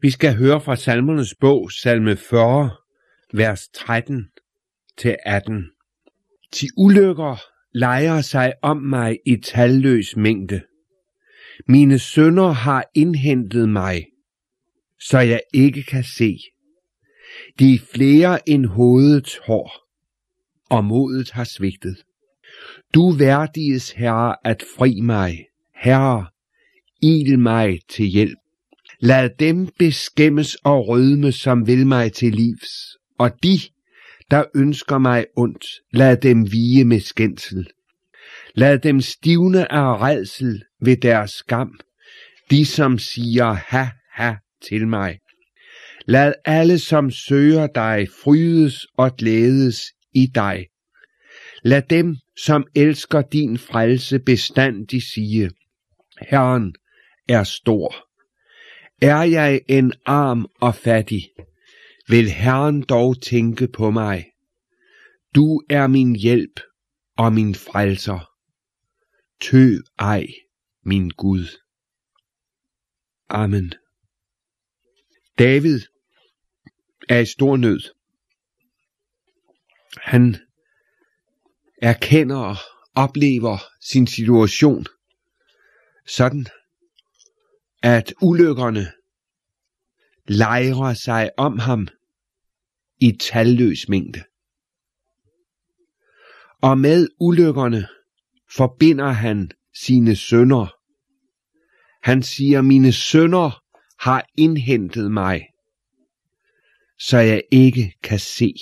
Vi skal høre fra salmernes bog, salme 40, vers 13 til 18. De ulykker leger sig om mig i talløs mængde. Mine sønder har indhentet mig, så jeg ikke kan se. De er flere end hovedets hår, og modet har svigtet. Du værdiges, Herre, at fri mig. Herre, il mig til hjælp. Lad dem beskæmmes og rødme, som vil mig til livs, og de, der ønsker mig ondt, lad dem vige med skændsel. Lad dem stivne af redsel ved deres skam, de som siger ha ha til mig. Lad alle, som søger dig, frydes og glædes i dig. Lad dem, som elsker din frelse, bestandig sige, Herren er stor. Er jeg en arm og fattig, vil Herren dog tænke på mig. Du er min hjælp og min frelser. Tø ej, min Gud. Amen. David er i stor nød. Han erkender og oplever sin situation sådan, at ulykkerne lejrer sig om ham i talløs mængde. Og med ulykkerne forbinder han sine sønder. Han siger, mine sønder har indhentet mig, så jeg ikke kan se.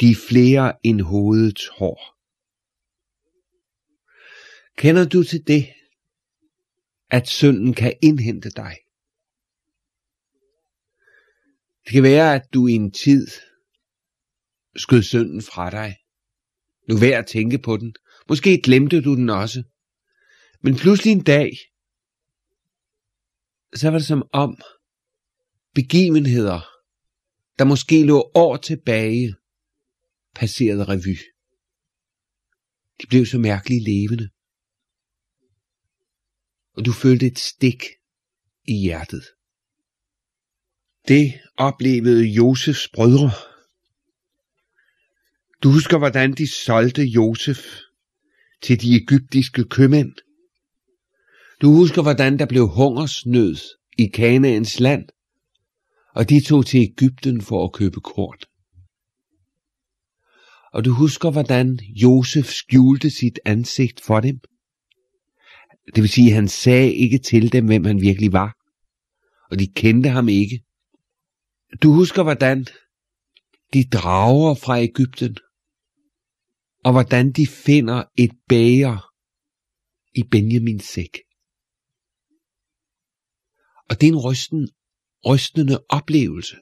De er flere end hovedets hår. Kender du til det, at synden kan indhente dig? Det kan være, at du i en tid skød synden fra dig. Nu værd at tænke på den. Måske glemte du den også. Men pludselig en dag, så var det som om begivenheder, der måske lå år tilbage, passerede revy. De blev så mærkeligt levende. Og du følte et stik i hjertet. Det oplevede Josefs brødre. Du husker, hvordan de solgte Josef til de egyptiske købmænd. Du husker, hvordan der blev hungersnød i Kanaans land, og de tog til Ægypten for at købe korn. Og du husker, hvordan Josef skjulte sit ansigt for dem. Det vil sige, at han sagde ikke til dem, hvem han virkelig var, og de kendte ham ikke. Du husker, hvordan de drager fra Ægypten, og hvordan de finder et bager i Benjamins sæk. Og det er en rysten, rystende oplevelse.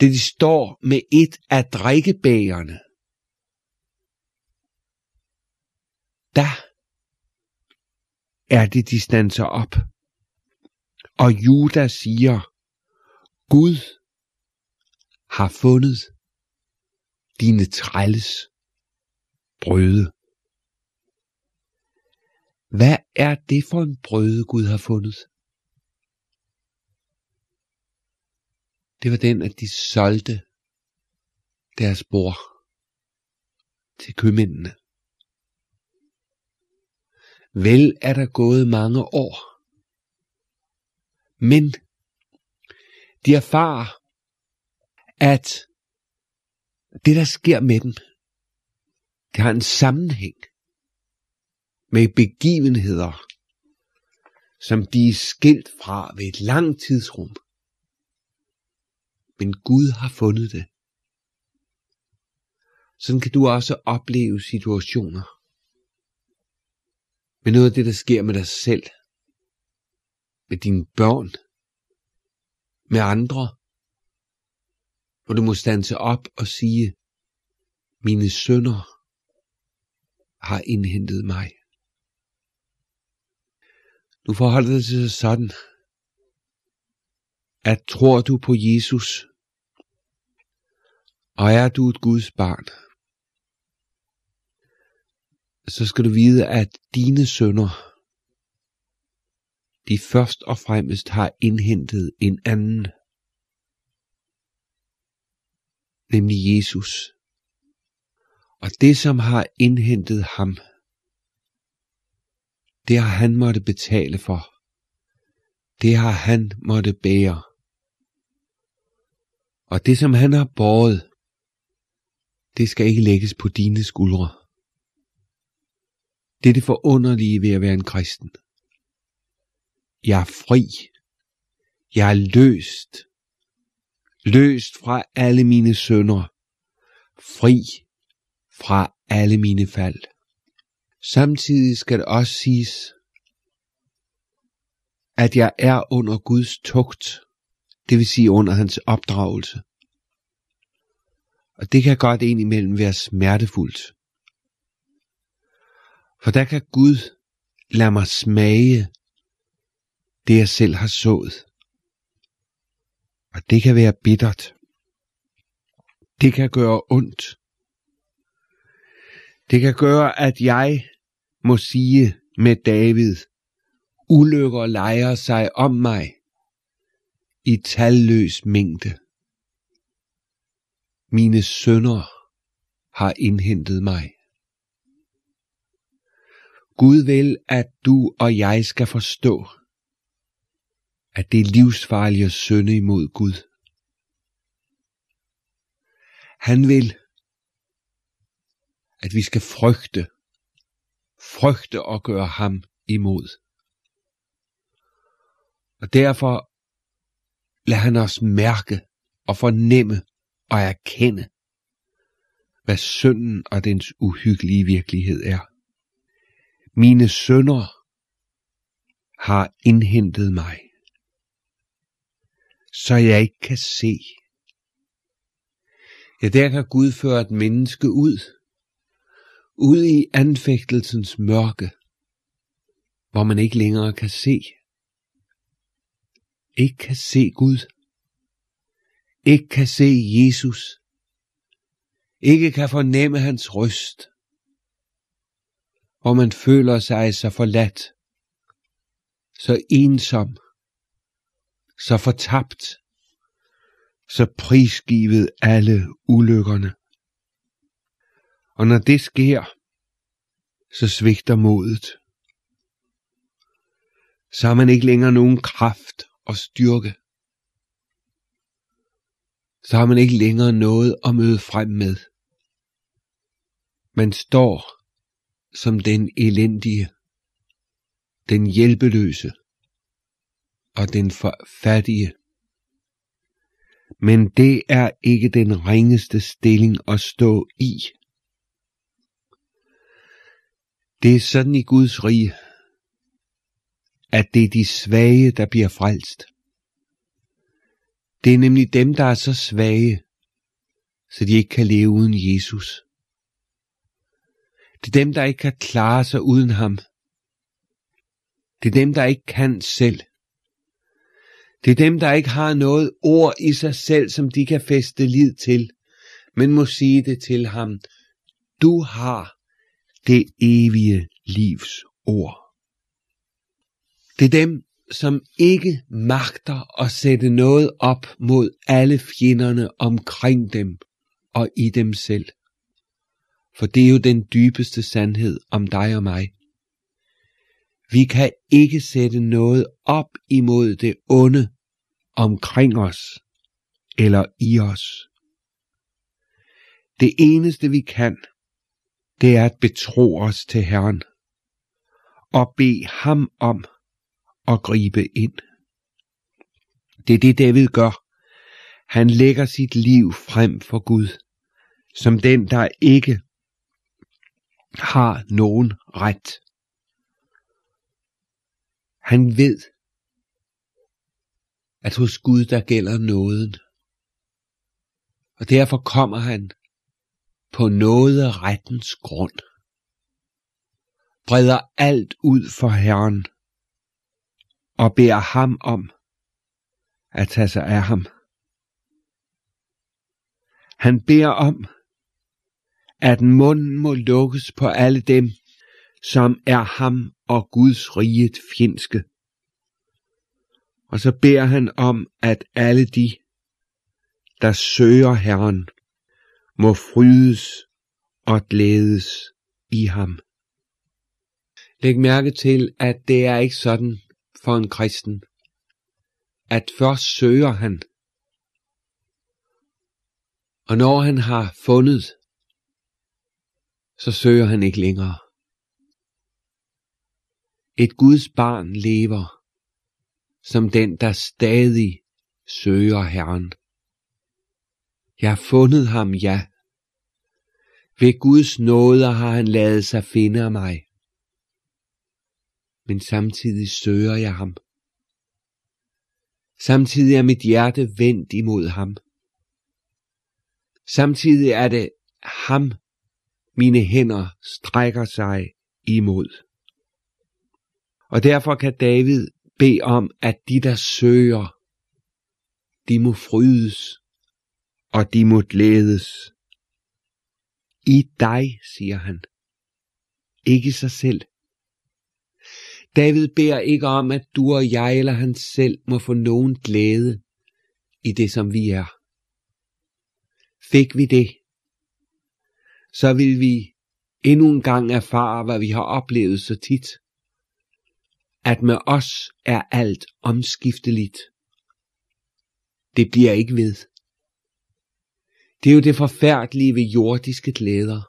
Det de står med et af drikkebægerne. Der er det, de standser op. Og Judas siger, Gud har fundet dine trælles brøde. Hvad er det for en brøde, Gud har fundet? Det var den, at de solgte deres bor til købmændene. Vel er der gået mange år, men de erfarer, at det, der sker med dem, det har en sammenhæng med begivenheder, som de er skilt fra ved et langt tidsrum. Men Gud har fundet det. Sådan kan du også opleve situationer. Men noget af det, der sker med dig selv, med dine børn, med andre, hvor du må stanse op og sige, mine sønner har indhentet mig. Nu forholder det sig sådan, at tror du på Jesus, og er du et Guds barn, så skal du vide, at dine sønner de først og fremmest har indhentet en anden, nemlig Jesus. Og det, som har indhentet ham, det har han måtte betale for. Det har han måtte bære. Og det, som han har båret, det skal ikke lægges på dine skuldre. Det er det forunderlige ved at være en kristen. Jeg er fri. Jeg er løst. Løst fra alle mine sønder. Fri fra alle mine fald. Samtidig skal det også siges, at jeg er under Guds tugt, det vil sige under hans opdragelse. Og det kan godt indimellem være smertefuldt. For der kan Gud lade mig smage det, jeg selv har sået. Og det kan være bittert. Det kan gøre ondt. Det kan gøre, at jeg må sige med David, ulykker leger sig om mig i talløs mængde. Mine sønder har indhentet mig. Gud vil, at du og jeg skal forstå, at det er livsfarligt at synde imod Gud. Han vil, at vi skal frygte, frygte og gøre ham imod. Og derfor lad han os mærke og fornemme og erkende, hvad synden og dens uhyggelige virkelighed er. Mine sønder har indhentet mig, så jeg ikke kan se. Ja, der kan Gud føre et menneske ud, ud i anfægtelsens mørke, hvor man ikke længere kan se. Ikke kan se Gud. Ikke kan se Jesus. Ikke kan fornemme hans røst. Hvor man føler sig så forladt, så ensom, så fortabt, så prisgivet alle ulykkerne. Og når det sker, så svigter modet. Så har man ikke længere nogen kraft og styrke. Så har man ikke længere noget at møde frem med. Man står som den elendige, den hjælpeløse og den fattige. Men det er ikke den ringeste stilling at stå i. Det er sådan i Guds rige, at det er de svage, der bliver frelst. Det er nemlig dem, der er så svage, så de ikke kan leve uden Jesus. Det er dem, der ikke kan klare sig uden ham. Det er dem, der ikke kan selv. Det er dem, der ikke har noget ord i sig selv, som de kan feste lid til, men må sige det til ham. Du har det evige livs ord. Det er dem, som ikke magter at sætte noget op mod alle fjenderne omkring dem og i dem selv. For det er jo den dybeste sandhed om dig og mig. Vi kan ikke sætte noget op imod det onde omkring os eller i os. Det eneste vi kan, det er at betro os til Herren og bede ham om at gribe ind. Det er det David gør. Han lægger sit liv frem for Gud, som den, der ikke har nogen ret. Han ved, at hos Gud der gælder nåden. Og derfor kommer han på noget rettens grund. Breder alt ud for Herren og beder ham om at tage sig af ham. Han beder om, at munden må lukkes på alle dem, som er ham og Guds riget fjendske. Og så beder han om, at alle de, der søger Herren, må frydes og glædes i ham. Læg mærke til, at det er ikke sådan for en kristen, at først søger han, og når han har fundet, så søger han ikke længere. Et Guds barn lever som den, der stadig søger Herren. Jeg har fundet ham, ja. Ved Guds nåde har han lavet sig finde af mig. Men samtidig søger jeg ham. Samtidig er mit hjerte vendt imod ham. Samtidig er det ham, mine hænder strækker sig imod. Og derfor kan David bede om, at de, der søger, de må frydes, og de må glædes. I dig, siger han. Ikke sig selv. David beder ikke om, at du og jeg eller han selv må få nogen glæde i det, som vi er. Fik vi det, så vil vi endnu en gang erfare, hvad vi har oplevet så tit. At med os er alt omskifteligt. Det bliver ikke ved. Det er jo det forfærdelige ved jordiske glæder,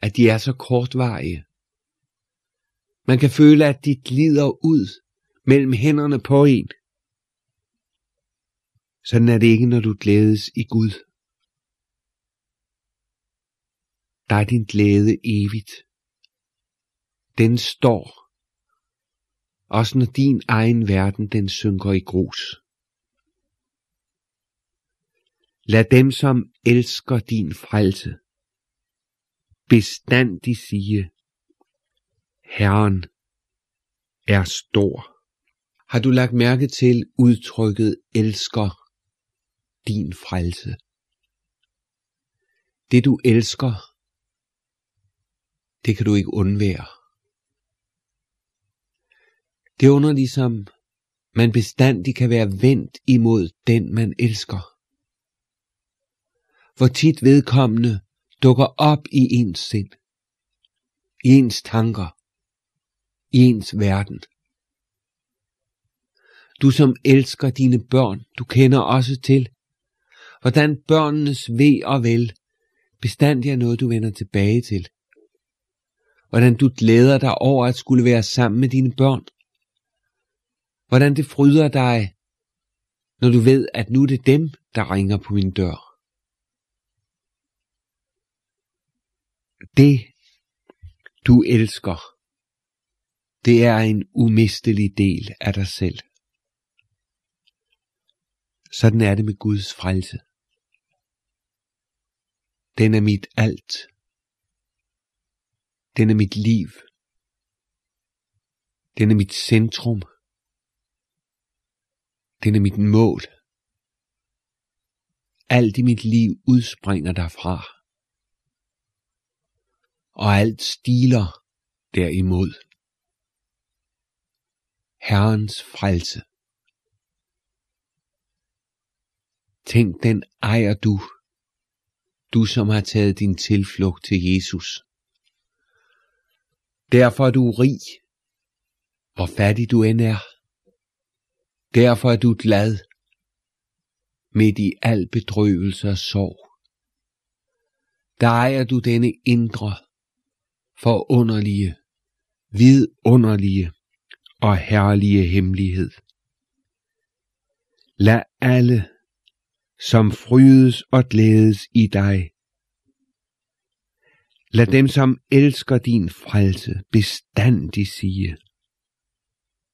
at de er så kortvarige. Man kan føle, at de glider ud mellem hænderne på en. Sådan er det ikke, når du glædes i Gud. Der er din glæde evigt. Den står, også når din egen verden den synker i grus. Lad dem, som elsker din frelse, bestandig sige, Herren er stor. Har du lagt mærke til udtrykket elsker din frelse? Det du elsker, det kan du ikke undvære. Det er under ligesom, man bestandig kan være vendt imod den man elsker. Hvor tit vedkommende dukker op i ens sind, i ens tanker, i ens verden. Du som elsker dine børn, du kender også til, hvordan børnenes ved og vel bestandig er noget, du vender tilbage til. Hvordan du glæder dig over at skulle være sammen med dine børn. Hvordan det fryder dig, når du ved, at nu er det dem, der ringer på min dør. Det, du elsker, det er en umistelig del af dig selv. Sådan er det med Guds frelse. Den er mit alt. Den er mit liv. Den er mit centrum. Den er mit mål. Alt i mit liv udspringer derfra. Og alt stiler derimod. Herrens frelse. Tænk, den ejer du, du som har taget din tilflugt til Jesus. Derfor er du rig, hvor fattig du end er. Derfor er du glad, midt i al bedrøvelse og sorg. Der ejer du denne indre, forunderlige, vidunderlige og herlige hemmelighed. Lad alle, som frydes og glædes i dig, Lad dem, som elsker din frelse, bestandig sige,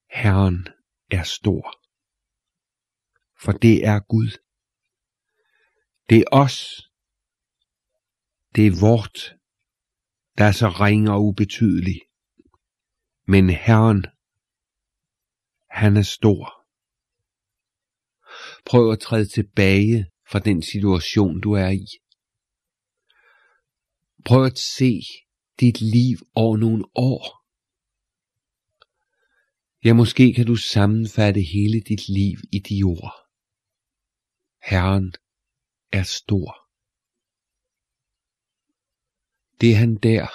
Herren er stor. For det er Gud. Det er os. Det er vort, der er så ringe og ubetydelig. Men Herren, han er stor. Prøv at træde tilbage fra den situation, du er i. Prøv at se dit liv over nogle år. Ja, måske kan du sammenfatte hele dit liv i de ord. Herren er stor. Det er han der,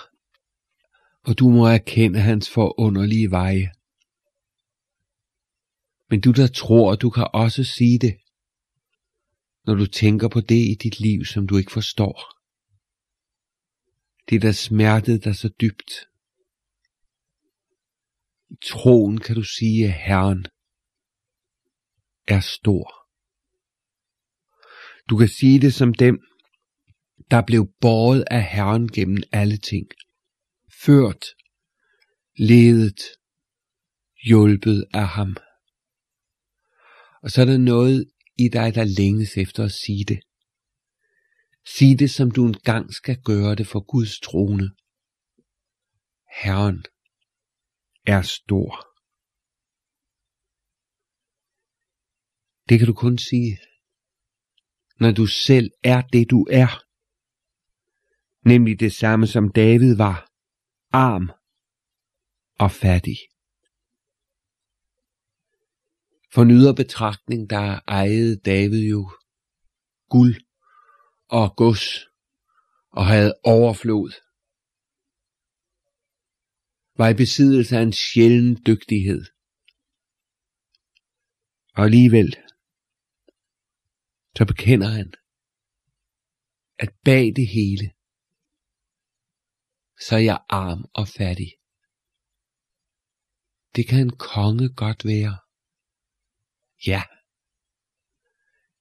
og du må erkende hans forunderlige veje. Men du der tror, du kan også sige det, når du tænker på det i dit liv, som du ikke forstår. Det der smertede dig så dybt. I troen kan du sige, at Herren er stor. Du kan sige det som dem, der blev båret af Herren gennem alle ting. Ført, ledet, hjulpet af ham. Og så er der noget i dig, der længes efter at sige det. Sig det, som du engang skal gøre det for Guds trone. Herren er stor. Det kan du kun sige, når du selv er det, du er. Nemlig det samme, som David var. Arm og fattig. For nyder betragtning, der ejede David jo guld og gods og havde overflod. Var i besiddelse af en sjælden dygtighed. Og alligevel, så bekender han, at bag det hele, så er jeg arm og fattig. Det kan en konge godt være. Ja,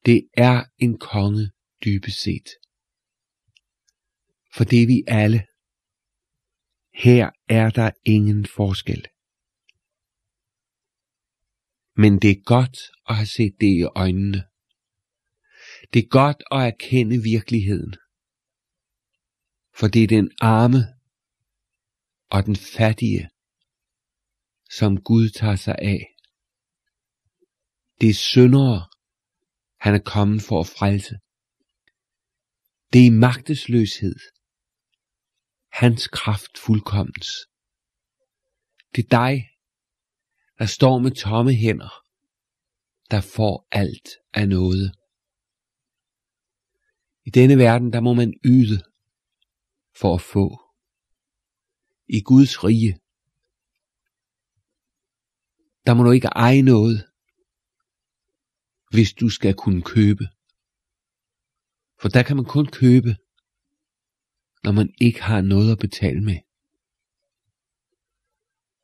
det er en konge dybest set. For det er vi alle. Her er der ingen forskel. Men det er godt at have set det i øjnene. Det er godt at erkende virkeligheden. For det er den arme og den fattige, som Gud tager sig af. Det er syndere, han er kommet for at frelse. Det er magtesløshed. Hans kraft fuldkommens. Det er dig, der står med tomme hænder, der får alt af noget. I denne verden, der må man yde for at få. I Guds rige, der må du ikke eje noget, hvis du skal kunne købe. For der kan man kun købe, når man ikke har noget at betale med.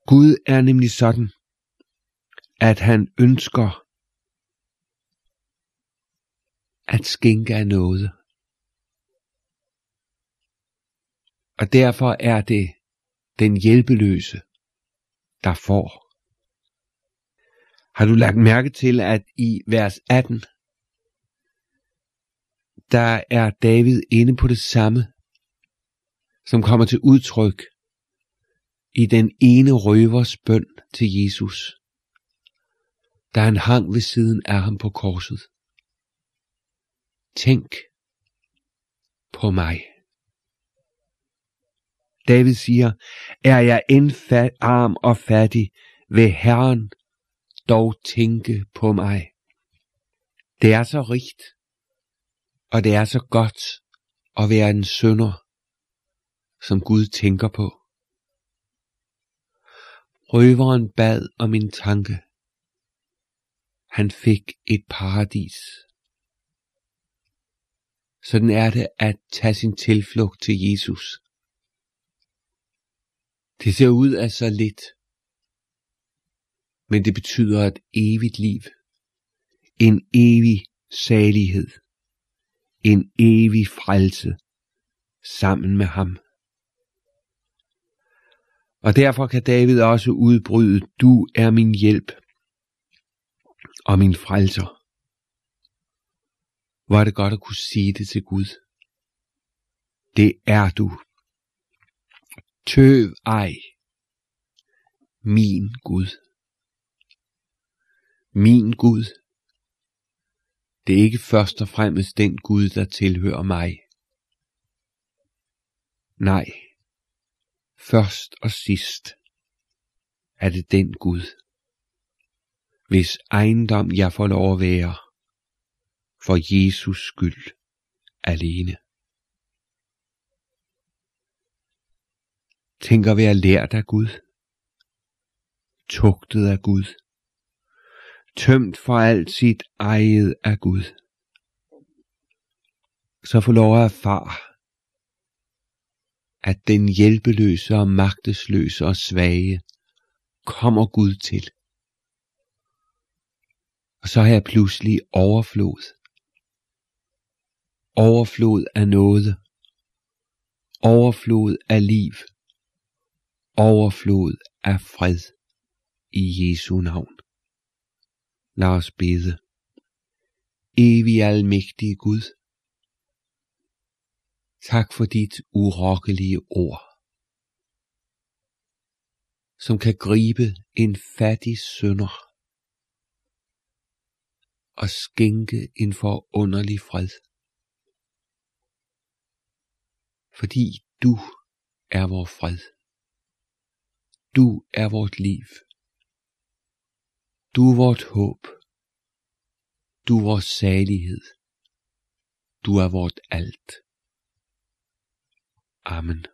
Gud er nemlig sådan, at han ønsker at skænke af noget. Og derfor er det den hjælpeløse, der får. Har du lagt mærke til, at i vers 18, der er David inde på det samme, som kommer til udtryk i den ene røvers bøn til Jesus, da han hang ved siden af ham på korset. Tænk på mig. David siger, er jeg end arm og fattig, vil Herren dog tænke på mig. Det er så rigt, og det er så godt at være en sønder, som Gud tænker på. Røveren bad om en tanke. Han fik et paradis. Sådan er det at tage sin tilflugt til Jesus. Det ser ud af så lidt, men det betyder et evigt liv, en evig salighed, en evig frelse sammen med ham. Og derfor kan David også udbryde, du er min hjælp og min frelser. Hvor er det godt at kunne sige det til Gud. Det er du. Tøv ej, min Gud. Min Gud. Det er ikke først og fremmest den Gud, der tilhører mig. Nej, først og sidst er det den Gud, hvis ejendom jeg får lov at være, for Jesus skyld alene. Tænk at være lært af Gud, tugtet af Gud, tømt for alt sit eget af Gud. Så få lov at erfare, at den hjælpeløse og magtesløse og svage kommer Gud til. Og så har jeg pludselig overflod. Overflod af noget. Overflod af liv. Overflod af fred i Jesu navn. Lad os bede. Evig almægtige Gud, tak for dit urokkelige ord, som kan gribe en fattig sønder og skænke en forunderlig fred. Fordi du er vor fred. Du er vort liv. Du er vort håb. Du er vores salighed. Du er vort alt. Amen.